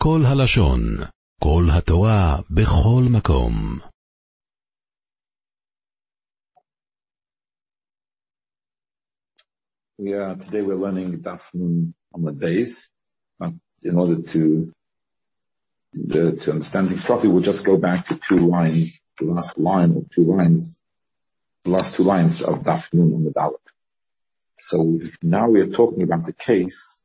כל הלשון, כל התורה, בכל מקום. We are, today we're learning Daf Nun on the base. But in order to, the, to understand things properly, we'll just go back to two lines, the last line or two lines, the last two lines of Daf Nun on the Dalit. So now we are talking about the case,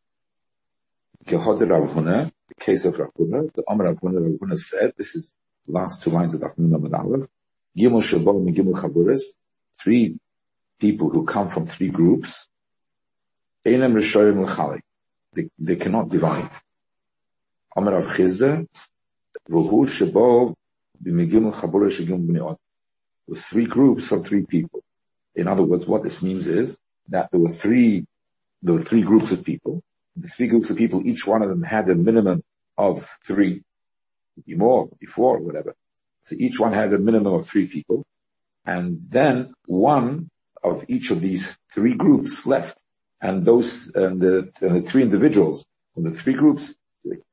Gehod Rav Huna, the case of Rav Huna. The Amr Rav Huna, said, this is the last two lines of Daf Nun on the Dalit. Gimel Shabbat and Gimel Chaburis, three people who come from three groups, Einem Rishoyim L'chalik. They, they cannot divide. Amar Rav Chisda, V'hu Shebo B'migim L'chabura Shigim B'neot. With three groups of three people. In other words, what this means is that there were three, there were three groups of people. The three groups of people, each one of them had a minimum of three, more, before, whatever. So each one had a minimum of three people. And then one of each of these three groups left and those and the, and the three individuals from the three groups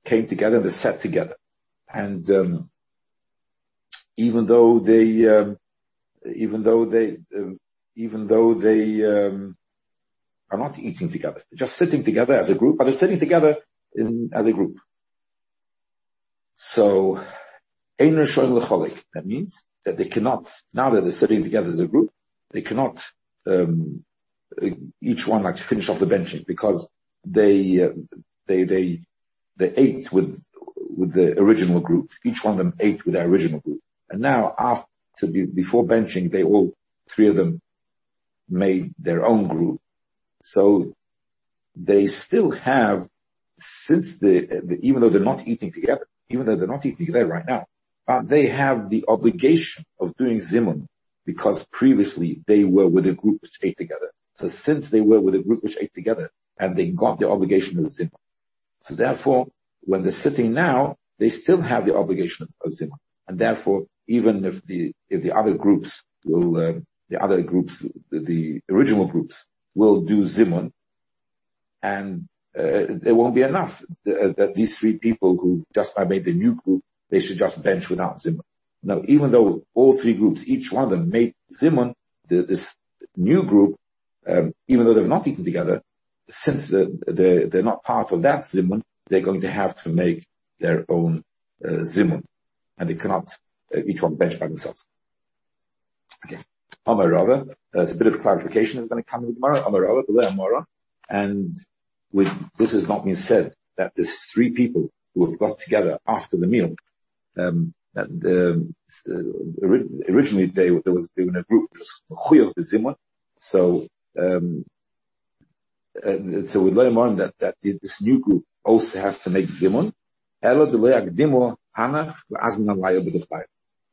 came together and they sat together. And um, even though they, um, even though they, um, even though they um, are not eating together, just sitting together as a group, but they're sitting together in, as a group. So, that means that they cannot, now that they're sitting together as a group, they cannot um, each one like to finish off the benching because they uh, they they they ate with with the original group. Each one of them ate with their original group, and now after before benching, they all three of them made their own group. So they still have, since the, the even though they're not eating together, even though they're not eating there right now, but they have the obligation of doing zimun because previously they were with a group which ate together. So since they were with a group which ate together and they got the obligation of Zimah. So therefore, when they're sitting now, they still have the obligation of, of Zimah. And therefore, even if the, if the other groups will, uh, the other groups, the, the, original groups will do Zimun, and uh, there won't be enough uh, that these three people who just made the new group, they should just bench without Zimun. Now, even though all three groups, each one of them made Zimun, the, this new group um, even though they've not eaten together, since they're, not part of that zimun, they're going to have to make their own uh, zimun, and they cannot uh, each one bench by themselves. Okay. Amar Rava, there's a bit of clarification that's going to come with Gemara. Amar Rava, and with this has not been said that there's three people who have got together after the meal. Um, that um, uh, originally they there was in a group so um, so learn more that, that this new group also has to make zimun.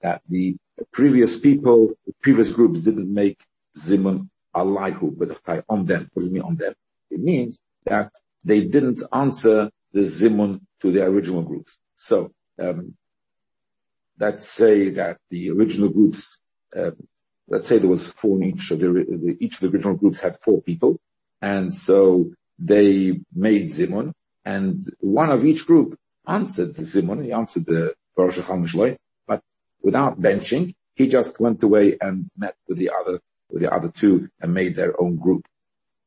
That the previous people, the previous groups didn't make zimun b'dachtai on them. What does it mean on them? It means that they didn't answer the zimun to the original groups. So, um, let's say that the original groups um, let's say there was four in each of the, each of the original groups had four people. And so they made Zimun and one of each group answered the Zimun. He answered the Baruch Hashem but without benching, he just went away and met with the other, with the other two and made their own group.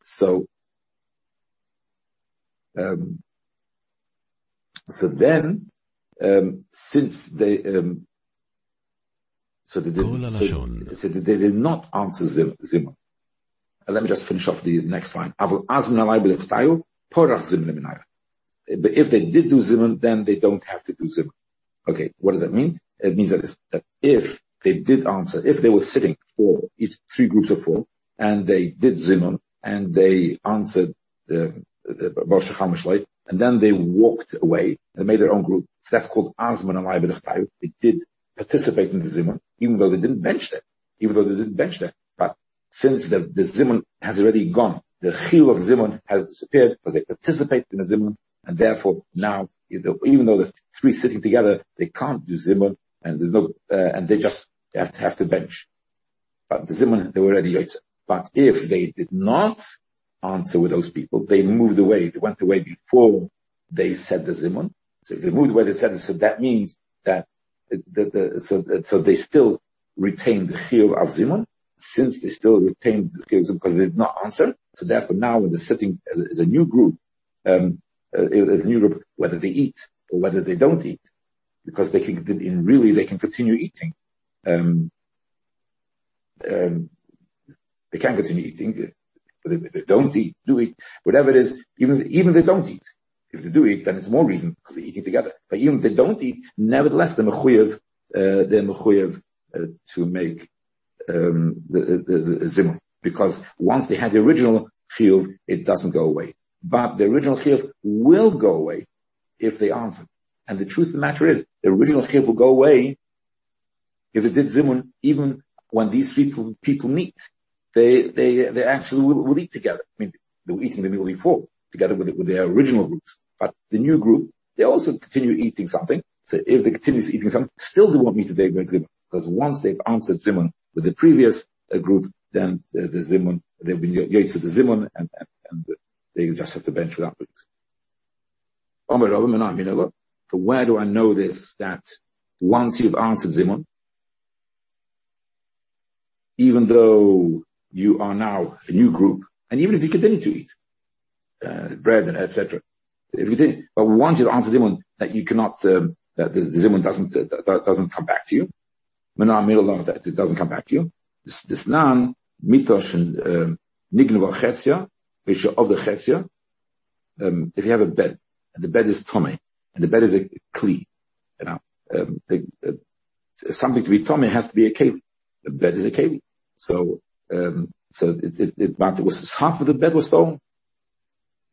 So, so then, um, since they, um, so they did, so, so they did not answer Zimun. Let me just finish off the next line. But if they did do Zimun, then they don't have to do Zimun. Okay, what does that mean? It means that, that if they did answer, if they were sitting for each three groups of four, and they did Zimun, and they answered the, the and then they walked away, and made their own group. So that's called Azman al They did participate in the Zimun, even though they didn't bench that, even though they didn't bench that. But since the, the Zimun has already gone, the Chil of Zimun has disappeared because they participated in the Zimun, and therefore now, even though the three sitting together, they can't do Zimun, and there's no, uh, and they just have to, have to bench. But the Zimun, they were already Yotze. But if they did not answer with those people, they moved away, they went away before they said the Zimun, So they moved away, they said so that means that the, the, so, so they still retain the chiyuv of zimun, since they still retain the chiyuv because they did not answer. So therefore now when they're sitting as a, as a new group, um, uh, as a new group, whether they eat or whether they don't eat, because they can, in really, they can continue eating. Um, um, they can continue eating. They, they, don't eat, do eat, whatever it is, even, even if they don't eat. If they do eat, then it's more reason because they're eating together. But even if they don't eat, nevertheless, they're mechuyev, uh, they're mechuyev uh, to make um, the, the, the zimun. Because once they had the original chiyuv, it doesn't go away. But the original chiyuv will go away if they answer. And the truth of the matter is, the original chiyuv will go away if it did zimun, even when these people, people meet. They, they, they actually will, will eat together. I mean, they were eating the meal before, together with, with their original groups. But the new group, they also continue eating something. So if they continue eating something, still they won't meet the David Zimun. Because once they've answered Zimun with the previous uh, group, then the, the Zimun, they've been Yates of the Zimun and, and, and, they just have to bench without release. So where do I know this? That once you've answered Zimun, even though you are now a new group, and even if you continue to eat uh, bread and etc., everything, but once you answer Zimun, that you cannot, um, that the, the Zimun doesn't uh, doesn't come back to you, that it doesn't come back to you. This this nan mitosh and um, nignav chetzia, of the chetzia. Um, if you have a bed and the bed is tummy and the bed is a kli, you know, um, the, something to be tummy has to be a keli. The bed is a keli. So, um, so it, it, it, it was half of the bed was stolen.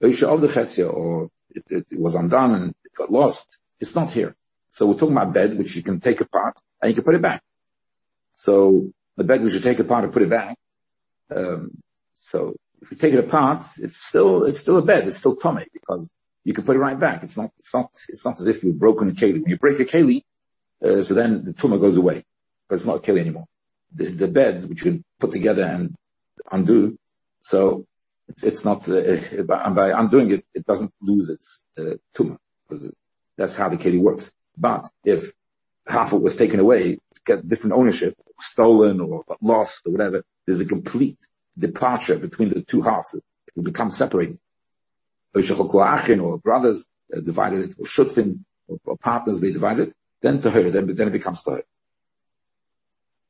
or it, it, it was undone and it got lost. It's not here. So we're talking about bed, which you can take apart and you can put it back. So the bed we should take apart and put it back. Um, so if you take it apart, it's still, it's still a bed. It's still tummy because you can put it right back. It's not, it's not, it's not as if you've broken a keli. When you break a keli, uh, so then the tumah goes away, but it's not a keli anymore. The, the bed, which you put together and undo. So it's, not, uh, by, undoing it, it doesn't lose its uh, tumah. That's how the keli works. But if half of it was taken away, get different ownership, stolen or lost or whatever, there's a complete departure between the two halves. It becomes separated. Or brothers uh, divided it, or shutfin, or, partners, they divided it, then to her, then, then it becomes to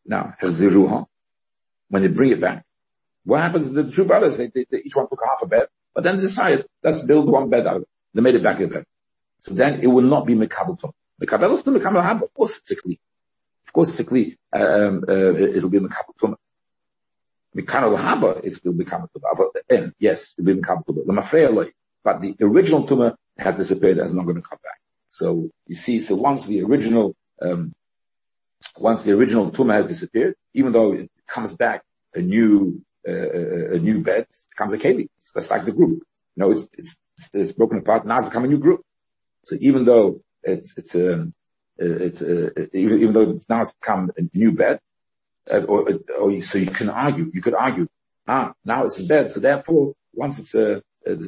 Now, Herziruha, when they bring it back, what happens? The two brothers, they, they, they, each one took half a bed, but then they decided, let's build one bed out of it. They made it back again. So then it will not be Mekabel the Kabbalah to Mekabel Haba, of course a Kli. Of course a Kli, um, uh, it'll be Mekabel Tumah. Mekabel Haba is will become Tumah. Yes, it'll be Mekabel Tumah. The Mafreya But the original Tumah has disappeared, it's not going to come back. So you see, so once the original, um, once the original Tumah has disappeared, even though it comes back a new, uh, a new bed, it becomes a Keli. That's like the group. You know, it's, it's, it's broken apart, now it's become a new group. So even though it's it's um, it's uh, even, even though it's now it's become a new bed, uh, or, or so you can argue, you could argue, ah, now it's a bed, so therefore once it's a uh,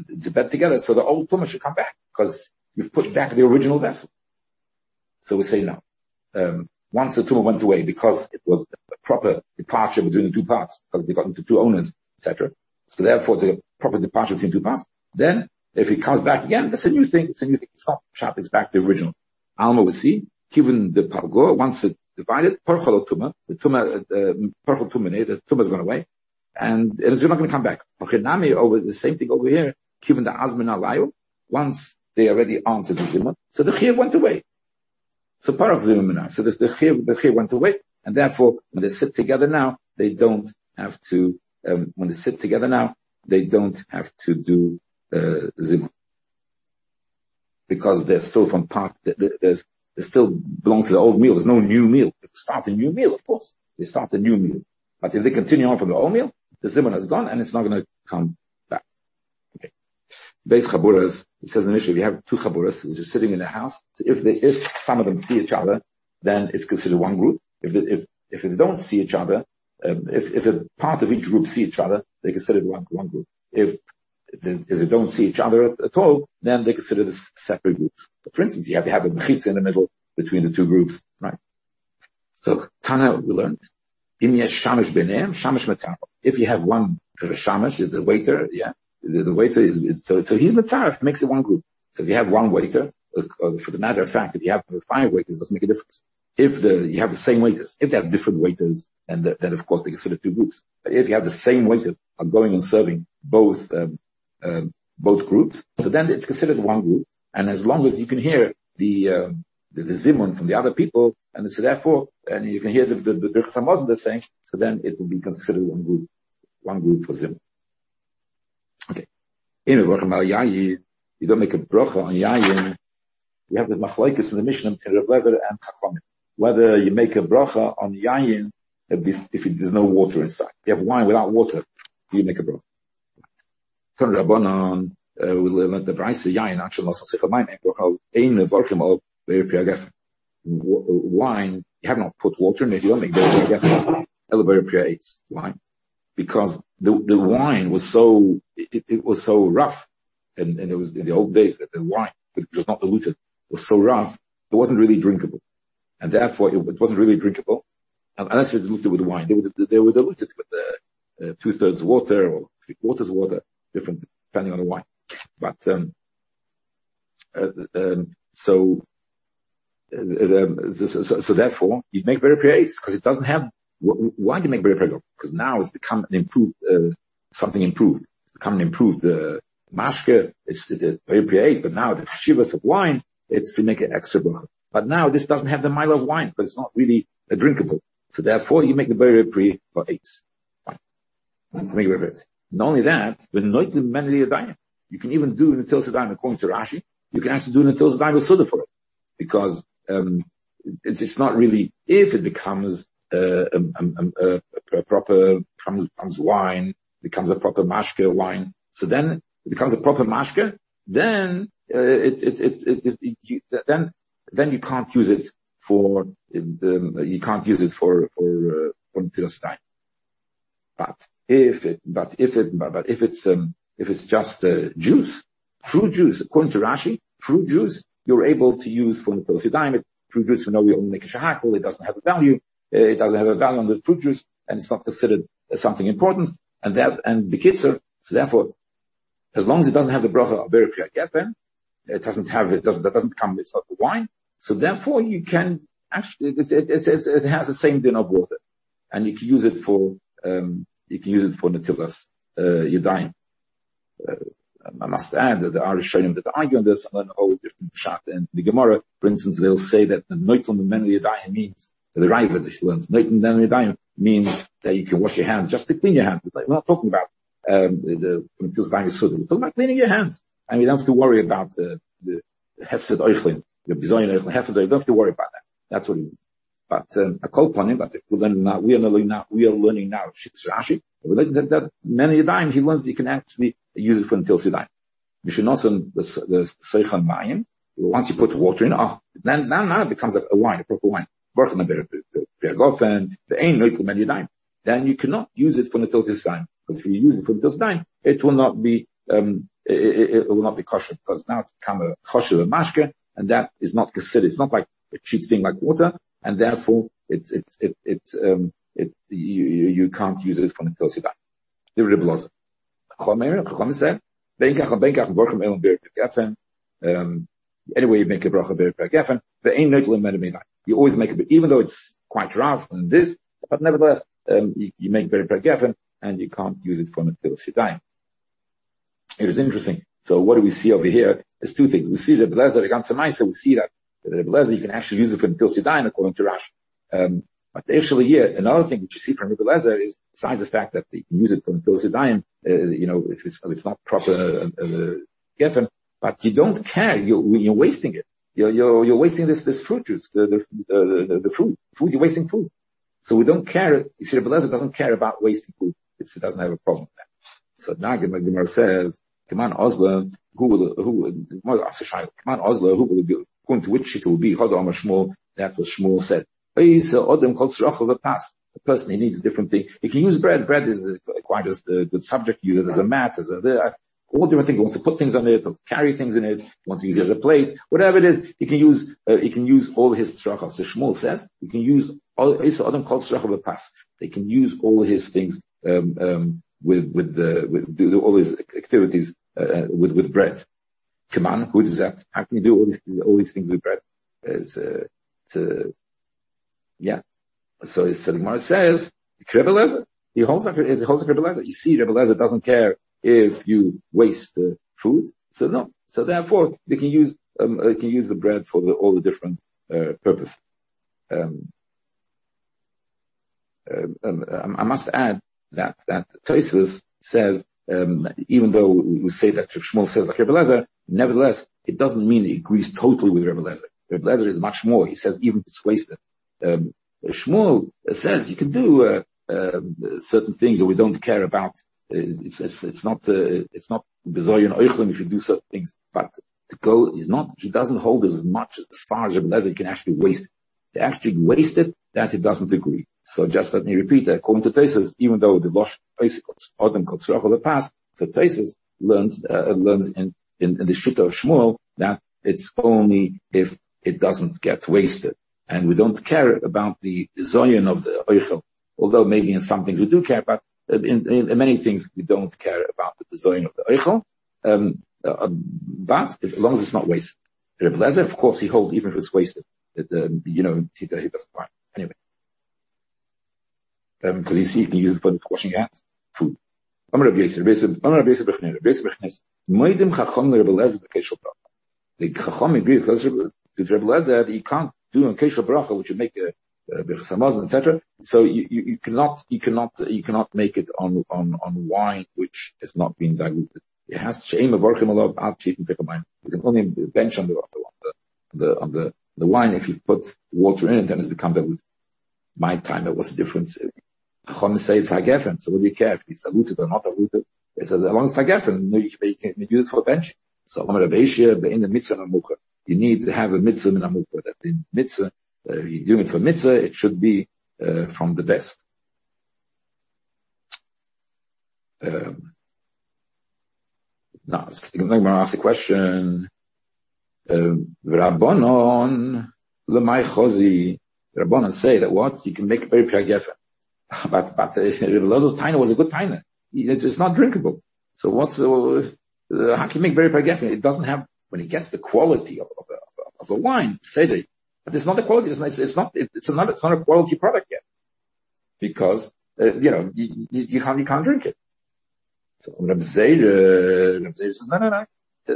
it's a bed together, so the old tumah should come back because you've put back the original vessel. So we say no. Um, once the tumah went away because it was a proper departure between the two parts, because they got into two owners, etc. So therefore it's a proper departure between two parts. Then if he comes back again, that's a new thing. It's a new thing. It's not sharp. It's back to the original. Alma will see, given the palgo, once it divided, parchal tuma, the tumah, uh, tumane, the tumah's gone away, and it's not going to come back. over the same thing over here, given the azmin alayo, once they already answered the zimah, so the chiyuv went away. So parach zimah So the, the chiyuv, the chiyuv went away, and therefore, when they sit together now, they don't have to, um, when they sit together now, they don't have to do uh, Zimun. Because they're still from part, they still belong to the old meal. There's no new meal. They start a new meal, of course, they start a new meal. But if they continue on from the old meal, the Zimun is gone and it's not going to come. Base chaburas, it says in the Mishnah, if you have two chaburas, which are sitting in a house, so if they, if some of them see each other, then it's considered one group. If, they, if, if they don't see each other, um, if, if a part of each group see each other, they consider one, one group. If they, if they don't see each other at all, then they consider this separate groups. For instance, you have you have a mechitza in the middle between the two groups, right? So Tana, we learned, if you have one shamash, the waiter, yeah, the, the waiter is, is so, so he's mitzaref, makes it one group. So if you have one waiter, uh, uh, for the matter of fact, if you have five waiters, doesn't make a difference. If the, you have the same waiters, if they have different waiters, then, the, then of course they consider two groups. But if you have the same waiters are going and serving both, um, um, both groups, so then it's considered one group. And as long as you can hear the, um, the, the zimun from the other people, and so therefore, and you can hear the, the, the Birchas Hamazon they're saying, so then it will be considered one group, one group for zimun. Okay. In a you don't make a bracha on yayin. You have the machlaikas in the Mishnah between Reb Lezer and Chachamim whether you make a bracha on yayin if, if there's no water inside. You have wine without water, you make a bracha. Kon Rabbanon, uh, we learn the Braise yayin, actually, also Sefer Maimon, bracha, ein nevorchim al beir Wine, you have not put water in it, you don't make beir priagef, el beir wine. Because the, the wine was so, it, it was so rough, and, and it was in the old days that the wine, which was not diluted, was so rough, it wasn't really drinkable and therefore it, it wasn't really drinkable unless it's diluted with wine. They were, they were diluted with uh, two thirds water or three quarters water, different depending on the wine. But um, uh, um, so, uh, um, so, so, therefore you make very praise because it doesn't have. Why do you make praise? Because now it's become an improved uh, something improved. It's become an improved uh, mashke. It's, it's very praise, but now the shivas of wine, it's to make an extra bracha. But now this doesn't have the mile of wine because it's not really drinkable. So therefore you make the very pre for eight. To make it Not only that, but not the many You can even do the Sedayim according to Rashi. You can actually do the Sedayim with Suda for it. Because, um, it's, it's not really, if it becomes, uh, uh, a proper, becomes wine, becomes a proper mashke wine. So then it becomes a proper mashke, then, uh, it, it, it, it, it you, then then you can't use it for you can't use it for for uh, for time. But if it but if it but if it's um, if it's just uh, juice, fruit juice, according to Rashi, fruit juice you're able to use for Netilas Fruit juice, we know we only make a shahakal, it doesn't have a value, uh, it doesn't have a value on the fruit juice, and it's not considered something important. And that and the so therefore, as long as it doesn't have the bracha of it doesn't have it doesn't that doesn't come it's not the wine. So therefore, you can actually it, it, it, it has the same din of water, and you can use it for um, you can use it for natilas uh. Uh, I must add that the Irish Shonim that argue on this and a whole different shot. And the Gemara, for instance, they'll say that the noitel men yadayim means the Raiva she learns. Means that you can wash your hands just to clean your hands. We're not talking about um, the We're talking about cleaning your hands, and we don't have to worry about uh, the hefsed oichlin you don't have to worry about that. That's what he means. But um, a upon but we learn now, we are learning now, we are learning now Rashi. We learn that, that many times he learns you can actually use it for until Sidayim. Mishanosan, the, the Seichan Mayim, once you put water in, oh, then, now, now it becomes a, a wine, a proper wine. Then you cannot use it for until Sidayim. Because if you use it for until Sidayim, it will not be, um, it, it, it, will not be kosher because now it's become a kosher mashke and that is not considered. It's not like a cheap thing like water, and therefore it's it's it it um it you you can't use it for the Sidan. The Chomer Chomer said. Um, anyway, you make a bracha ber gefen. The ain't no limit You always make it, even though it's quite rough and this, but nevertheless, um, you, you make ber gefen and you can't use it for the Sidan. It is interesting. So what do we see over here? There's two things. We see the Belezer, the meiser, we see that the Belezer, you can actually use it for until Sidain according to Rashi. Um, but actually here, another thing which you see from Rebbe Lezer is, besides the fact that you can use it for until Sidain, uh, you know, if it's, if it's not proper, uh, uh, geffen, but you don't care, you're, you're wasting it. You're, you're, you're wasting this, this fruit juice, the, the, the, food, food, you're wasting food. So we don't care, you see, Rebbe Lezer doesn't care about wasting food. It's, it doesn't have a problem with that. So now Gemara says, Kaman Oslo, who will, who will, who will, according to which it will be, Chod Amar Shmuel, that was Shmuel said. A. A person, he needs a different thing. He can use bread. Bread is quite as the good subject. Use it as a mat, as a, all different things. He wants to put things on it or carry things in it. He wants to use it as a plate. Whatever it is, he can use, uh, he can use all his tzrachas. So Shmuel says, he can use all, Adam called tzrachah pass. They can use all his things, um, um, with, with the, with all his activities, uh, uh, with, with bread. Come on, who does that? How can you do all these, all these things with bread? It's, uh, it's, uh, yeah. So, so the Gemara says, he holds up, he holds up Rebbe Lezer. You see, Rebbe Lezer doesn't care if you waste the food. So no. So therefore, they can use, um, they can use the bread for the, all the different, uh, purposes. Um, um, um, I must add that, that Tosfos says, um, even though we say that Shmuel says like Rebbe Lezer, nevertheless, it doesn't mean it agrees totally with Rebbe Lezer. Rebbe Lezer is much more. He says even if it's wasted. Um, Shmuel says you can do, uh, uh, certain things that we don't care about. It's, it's, it's not, uh, it's not bezoyan oichlim if you do certain things, but to go is not, he doesn't hold as much as, far as Rebbe can actually waste. To actually waste it, that he doesn't agree. So just let me repeat that. According to Tosfos, even though the Losh Adam called of the past, so Tosfos learns, uh, learns in, in, in the Shitta of Shmuel that it's only if it doesn't get wasted. And we don't care about the zoyan of the oichel, although maybe in some things we do care, but in, in, in many things we don't care about the design of the oichel. Um, uh, but if, as long as it's not wasted. Reb Lezer, of course, he holds even if it's wasted. It, um, you know, he, he doesn't mind. Anyway um, you see, you can use it for washing hands, food. The Chacham agrees with Rebbe Lezer that you can't do a Keshel Bracha, which would make a Uh, Bechsamazon, etc. So you, you, you cannot, you cannot, you cannot make it on, on, on wine which has not been diluted. It has Sheim Avorchim Alav Ad Sheim Pekamayim. You can only bench on the, on the, on the, on the, the wine if you put water in it, then it's become diluted. My time, it was a difference. Chacham say it's hagefen, so what do you care if it's saluted or not saluted? It says, as long as hagefen, you, you can use it for benching. So, in the mitzvah you need to have a mitzvah in amucha. That in mitzvah, uh, you're doing it for mitzvah, it should be uh, from the best. Um, now, to ask the question, um, Rabbanon, lemay chozi, Rabbanon say that what? You can make a very gefen but but uh, Rebbe Lozer's taina was a good taina. It's, it's not drinkable. So what's uh, uh, how can you make very pargefen? It doesn't have when it gets the quality of, of, a, of a wine, say but it's not the quality. It's not. It's not. It's not. It's not a quality product yet, because uh, you know you, can't drink it. So Rabbi Zeir, says no no no.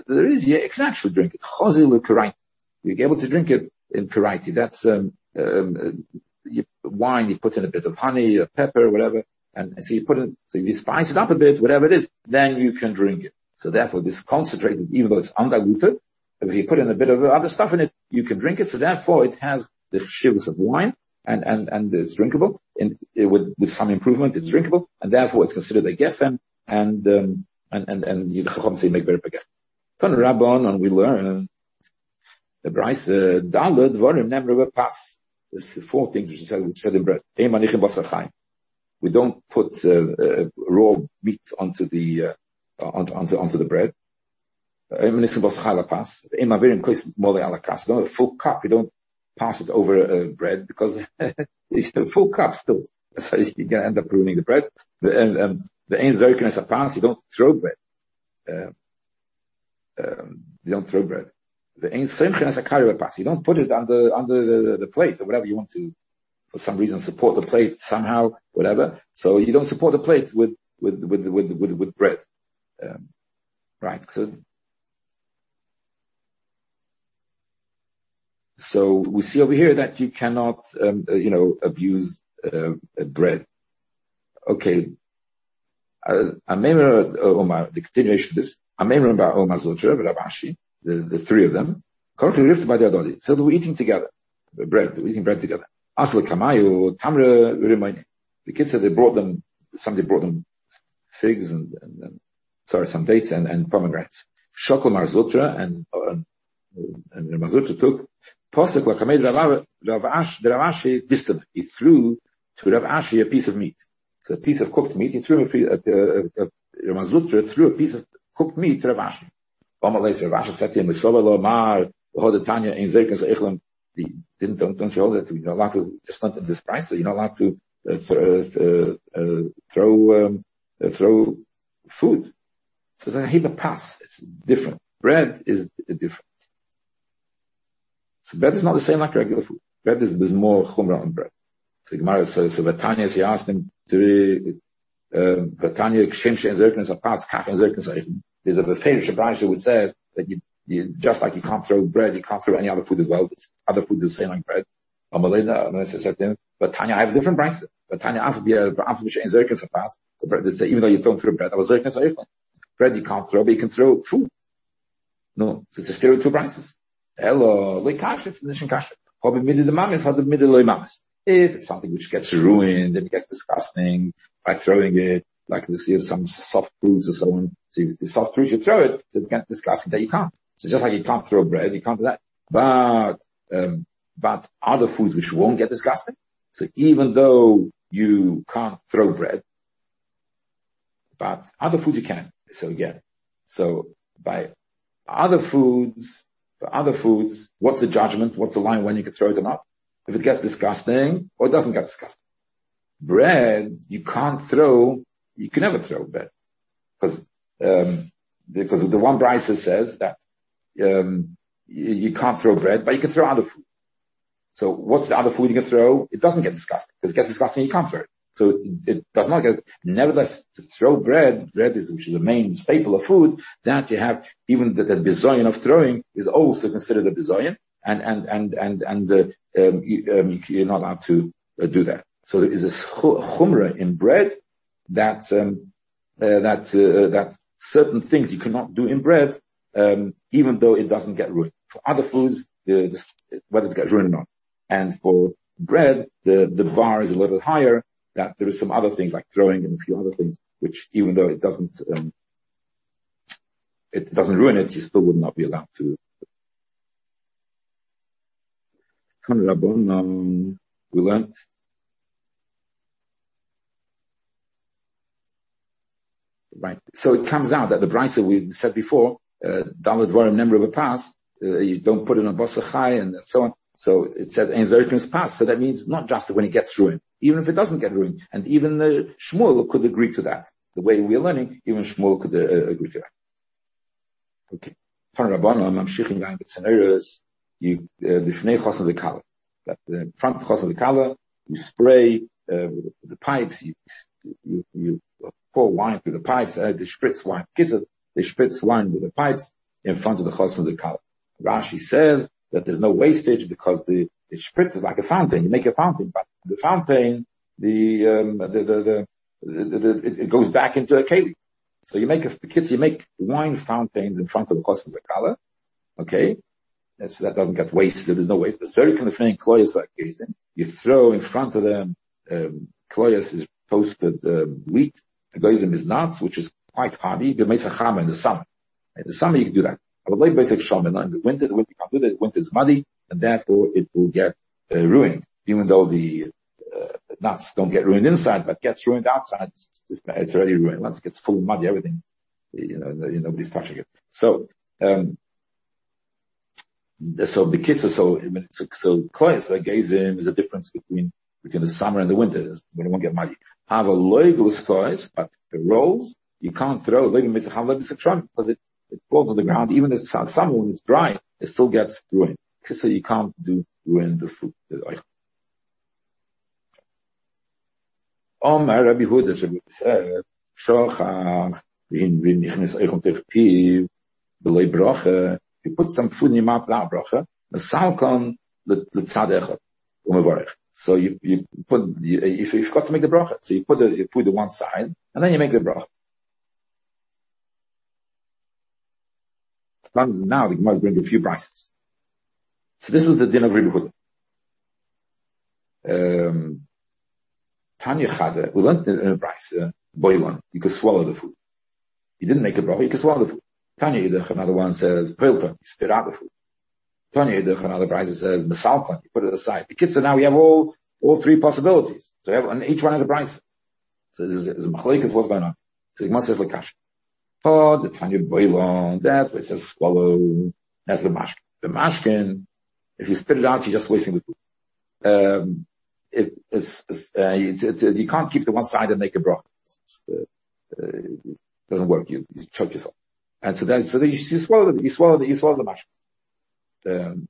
There is yeah, you can actually drink it. Chazil karaiti. You're able to drink it in karaiti. That's um, um, wine, you put in a bit of honey, a pepper, whatever, and, so you put it, so you spice it up a bit, whatever it is, then you can drink it. So therefore, this concentrated, even though it's undiluted, if you put in a bit of other stuff in it, you can drink it. So therefore, it has the shivers of wine, and and and it's drinkable. In, with with some improvement, it's drinkable, and therefore it's considered a gefen, and um, and and and the chacham say make very gefen. Ton Rabban, and we learn the Bryce uh, Dalad Dvarim never pass. There's four things which said, which said in bread. We don't put uh, uh, raw meat onto the uh, onto, onto, onto the bread. Don't a full cup. You don't pass it over uh, bread because a full cup still. So going to end up ruining the bread. The, and, um, the ain zerkin as a pass. You don't throw bread. Uh, um, you don't throw bread the ein simchen as a kariyah pass. You don't put it under, on the, the, plate or whatever you want to, for some reason, support the plate somehow, whatever. So you don't support the plate with with with with with, with bread, um, right? So we see over here that you cannot, um, uh, you know, abuse uh, bread. Okay. Uh, the continuation of this. The, the three of them. So they were eating together, bread, they were eating bread together. The kids said they brought them, somebody brought them figs and, sorry, some dates and, pomegranates. And, and Mar Zutra took Posek Lakamed Rav Ashi distant. He threw to Rav Ashi a piece of meat. It's a piece of cooked meat. He threw him a piece, uh, uh, uh, threw a piece of cooked meat to Rav Ashi. Omalei Rav Ashi said to him, "Sova lo mar the Tanya in Zerkas Eichlam." Didn't don't, don't you hold that? You're not allowed to just not this price. You're not allowed to uh, th- uh, uh, throw um, uh, throw food. So it's a pass. It's different. Bread is different. So bread is not the same like regular food. Bread is there's more chumrah on bread. So Gemara says so Vatanya he asked him to um, Vatanya kshem shein zerknes a pass kach and zerknes There's a Beferish Abraisha which says that you, you just like you can't throw bread, you can't throw any other food as well. It's, other food is the same like bread. Amalena, said to him, but Tanya, I have a different price. But Tanya, after be a after be shein zerknes a pass. They say even though you don't throw bread, that was zerknes a Bread you can't throw, but you can throw food. No, so it's a stereo two prices. Hello, like kasha, it's nishin kasha. Hobi midi the mamis, the midi loy mamis. If it's something which gets ruined and it gets disgusting by throwing it, like this is some soft fruits or so on. See, the soft fruits you throw it, so it gets disgusting that you can't. So just like you can't throw bread, you can't do that. But, um, but other foods which won't get disgusting. So even though you can't throw bread, but other foods you can. So again, so by other foods, for other foods, what's the judgment? What's the line when you can throw or not? If it gets disgusting or it doesn't get disgusting. Bread, you can't throw, you can never throw bread. Because, um, because the one Bryce says that, um, you, can't throw bread, but you can throw other food. So what's the other food you can throw? It doesn't get disgusting. Because it gets disgusting, you can't throw it. So it, does not get, nevertheless, to throw bread, bread is, which is the main staple of food, that you have, even the, the bizoyan of throwing is also considered a bizoyan, and, and, and, and, and, uh, um, you, um, you're not allowed to uh, do that. So there is a chumrah in bread that, um, uh, that, uh, that certain things you cannot do in bread, um, even though it doesn't get ruined. For other foods, the, the, whether it gets ruined or not. And for bread, the, the bar is a little bit higher, that there is some other things like throwing and a few other things, which even though it doesn't, um, it doesn't ruin it, you still would not be allowed to. We learned Right. So it comes out that the brisa we said before, uh, Dalad Varim Nemra Pass, uh, you don't put it on Basachai and so on. So it says Ein Zerkim's pass. So that means not just when it gets ruined, even if it doesn't get ruined. And even the Shmuel could agree to that. The way we are learning, even Shmuel could uh, agree to that. Okay. You, uh, the. That the front Chosan V'Kala, you spray, uh, the pipes, you, you, you pour wine through the pipes, uh, they spritz wine, kiss they spritz wine with the pipes in front of the Chosan V'Kala. Rashi says, that there's no wastage because the, it spritz is like a fountain. You make a fountain, but the fountain, the, um, the, the, the, the it, it, goes back into a keli. So you make a, the kids, you make wine fountains in front of the the color. Okay. That's, that doesn't get wasted. There's no waste. The circle of thing, kloyas like gazing. You throw in front of them, um, kloyas is toasted, um, wheat. The gazing is nuts, which is quite hardy. You make a chama in the summer. In the summer you can do that. I would like basic shaman in the winter, the winter can't do that, the winter is muddy, and therefore it will get uh, ruined, even though the uh, nuts don't get ruined inside, but gets ruined outside, it's, it's already ruined. Once it gets full of muddy, everything, you know, nobody's touching it. So, um, so the kids are so, so, so close, like gazim is a difference between, between the summer and the winter, when it won't get muddy. Have a loigus close, but the rolls, you can't throw, because it, it falls on the ground. Even the summer when it's dry, it still gets ruined. So you can't do ruin the fruit. Om Rabbi Huda said, Shochach, v'hin v'hin nichnis eichon piv, b'loi broche, you put some food in your mouth without broche, salkon l'tzad echot, umevarech. So you, you put, you, if you've got to make the broche, so you put the, you put the one side, and then you make the broche. Now the Gemara bring a few prices. So this was the din of Rebbe Huda. Um, Tanya Chada, we learned in a price, uh, boilon, you could swallow the food. You didn't make a bracha, you could swallow the food. Tanya Yidach, another one says, Pilton, you spit out the food. Tanya Yidach, another price says, Mesalpan, you put it aside. The kids, so now we have all, all three possibilities. So have, and each one has a price. So this is, this is what's going on. So Gemara says, Lakash. Oh, the Tanya Boilon, that's what it says swallow. That's the mashkin. The mashkin, if you spit it out, you're just wasting the food. Um, it, it's, it's, uh, it's, it, you can't keep the one side and make a broth. Uh, it doesn't work. You, you choke yourself. And so then, so then you, you swallow it, you swallow it, you swallow the mashkin. Um,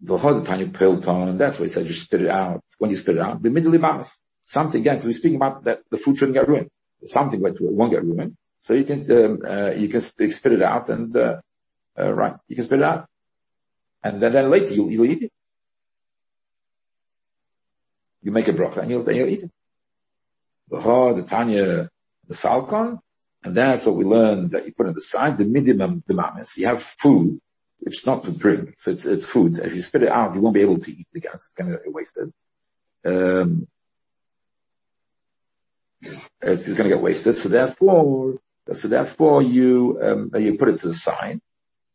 the hard Tanya Pilton, that's why it says you spit it out. When you spit it out, the middle mamas. Something again, because we're speaking about that the food shouldn't get ruined. Something that won't get ruined. So you can, um, uh, you can spit it out and, uh, uh, right, you can spit it out. And then, later you'll, eat it. You make a bracha and you'll, eat it. The hard, the Tanya, the salkon, and that's what we learned that you put on the side, the minimum, the mamas. You have food, it's not to drink, so it's, it's food. So If you spit it out, you won't be able to eat the gas, It's going to get wasted. Um, it's, it's going to get wasted. So therefore, so therefore you, um, you put it to the side.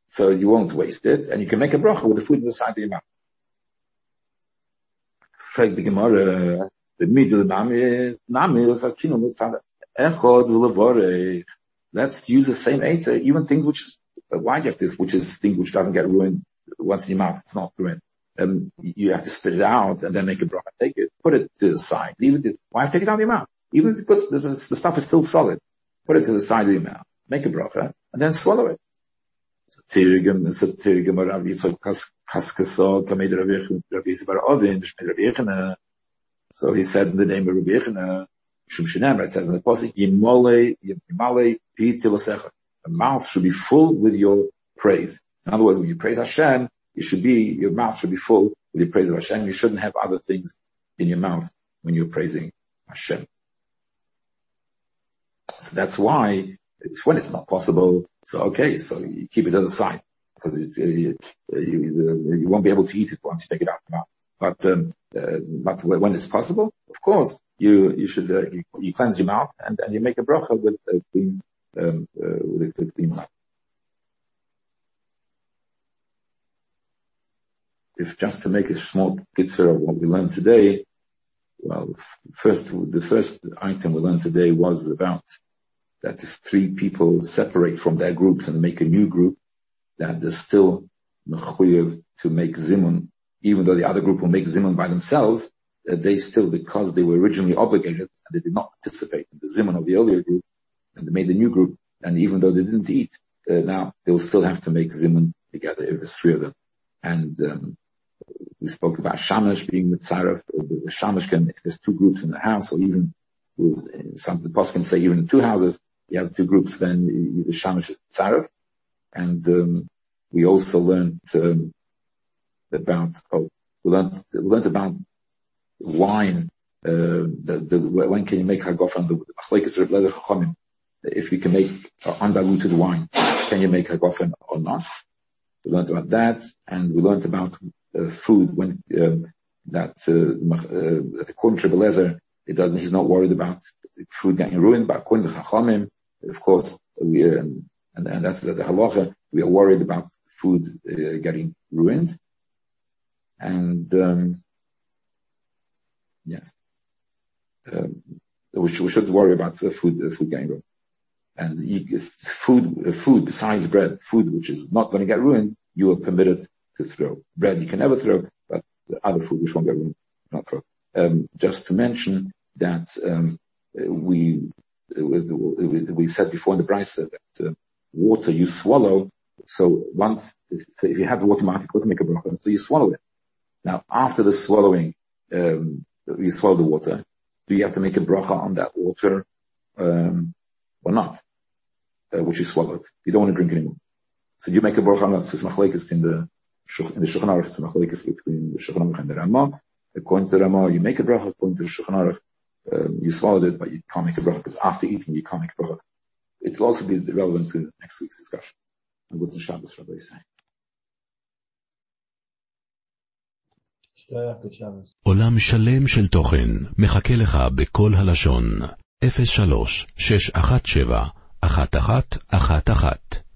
So you won't waste it. And you can make a bracha with the food in the of mouth. The nami, Let's use the same answer, even things which you have to, which is thing which doesn't get ruined once in your mouth, it's not ruined. Um, you have to spit it out and then make a bracha. Take it, put it to the side. Leave it. Why take it out of your mouth? Even if the, the, stuff is still solid, put it to the side of your mouth, make a bracha, and then swallow it. So Tirigim, so Tirigim, Rav Yitzchak Kaskaso, Kamed Rav Yisbar Ovin, Yechina. So he said in the name of Rav Yechina, Shum Shinem, it says in the Pasuk, Yimole, Yimale, Pi Tilasecha. The mouth should be full with your praise. In other words, when you praise Hashem, should be, your mouth should be full with the praise of Hashem. You shouldn't have other things in your mouth when you're praising Hashem. So that's why when it's not possible, so okay, so you keep it to the side because it's, uh, you, you, you, won't be able to eat it once you take it out. But, um, uh, but when it's possible, of course, you, you should, uh, you, you, cleanse your mouth and, and you make a bracha with a clean, um, uh, with a clean mouth. If just to make a small picture of what we learned today, well, first, the first item we learned today was about that if three people separate from their groups and make a new group, that there's still mechuyev to make zimun, even though the other group will make zimun by themselves, that they still, because they were originally obligated and they did not participate in the zimun of the earlier group, and they made a new group, and even though they didn't eat, uh, now they will still have to make zimun together if there's three of them. And um, we spoke about shamash being the tzaref. The shamash can, if there's two groups in the house, or even some the poskim say even in two houses, you have two groups, then the shamash is tzaref. And um, we also learned um, about oh, we learned we learned about wine. Uh, the, the, when can you make hagofen? The chachamim. If you can make uh, undiluted wine, can you make hagofen or not? We learned about that, and we learned about uh, food when um, that uh, uh, according to Belezer, it doesn't. He's not worried about food getting ruined. But according to the Chachamim, of course, we, and, and that's the, halacha, we are worried about food uh, getting ruined. And, um, yes, um, we, should, we should worry about uh, food, uh, food getting ruined. And food, uh, food besides bread, food which is not going to get ruined, you are permitted to throw. Bread you can never throw, but the other food which won't get ruined, not throw. Um, just to mention that um, we we said before in the Bryce that uh, water you swallow. So once, if you have the water market, go to make a bracha, so you swallow it. Now, after the swallowing, um, you swallow the water. Do you have to make a bracha on that water, um, or not? Uh, which you swallowed. You don't want to drink anymore. So you make a bracha on that. It's machlekes in the, in the Shulchan Aruch, it's machlekes between the Shulchan Aruch and the Ramah. According to the Ramah, you make a bracha. According to the Shulchan Aruch, um, you swallowed it, but you can't make a bracha because after eating you can't make a bracha. It will also be relevant to next week's discussion. And good Shabbos, Rabbi say. עולם שלם של תוכן מחכה לך בכל הלשון, 03 617 1111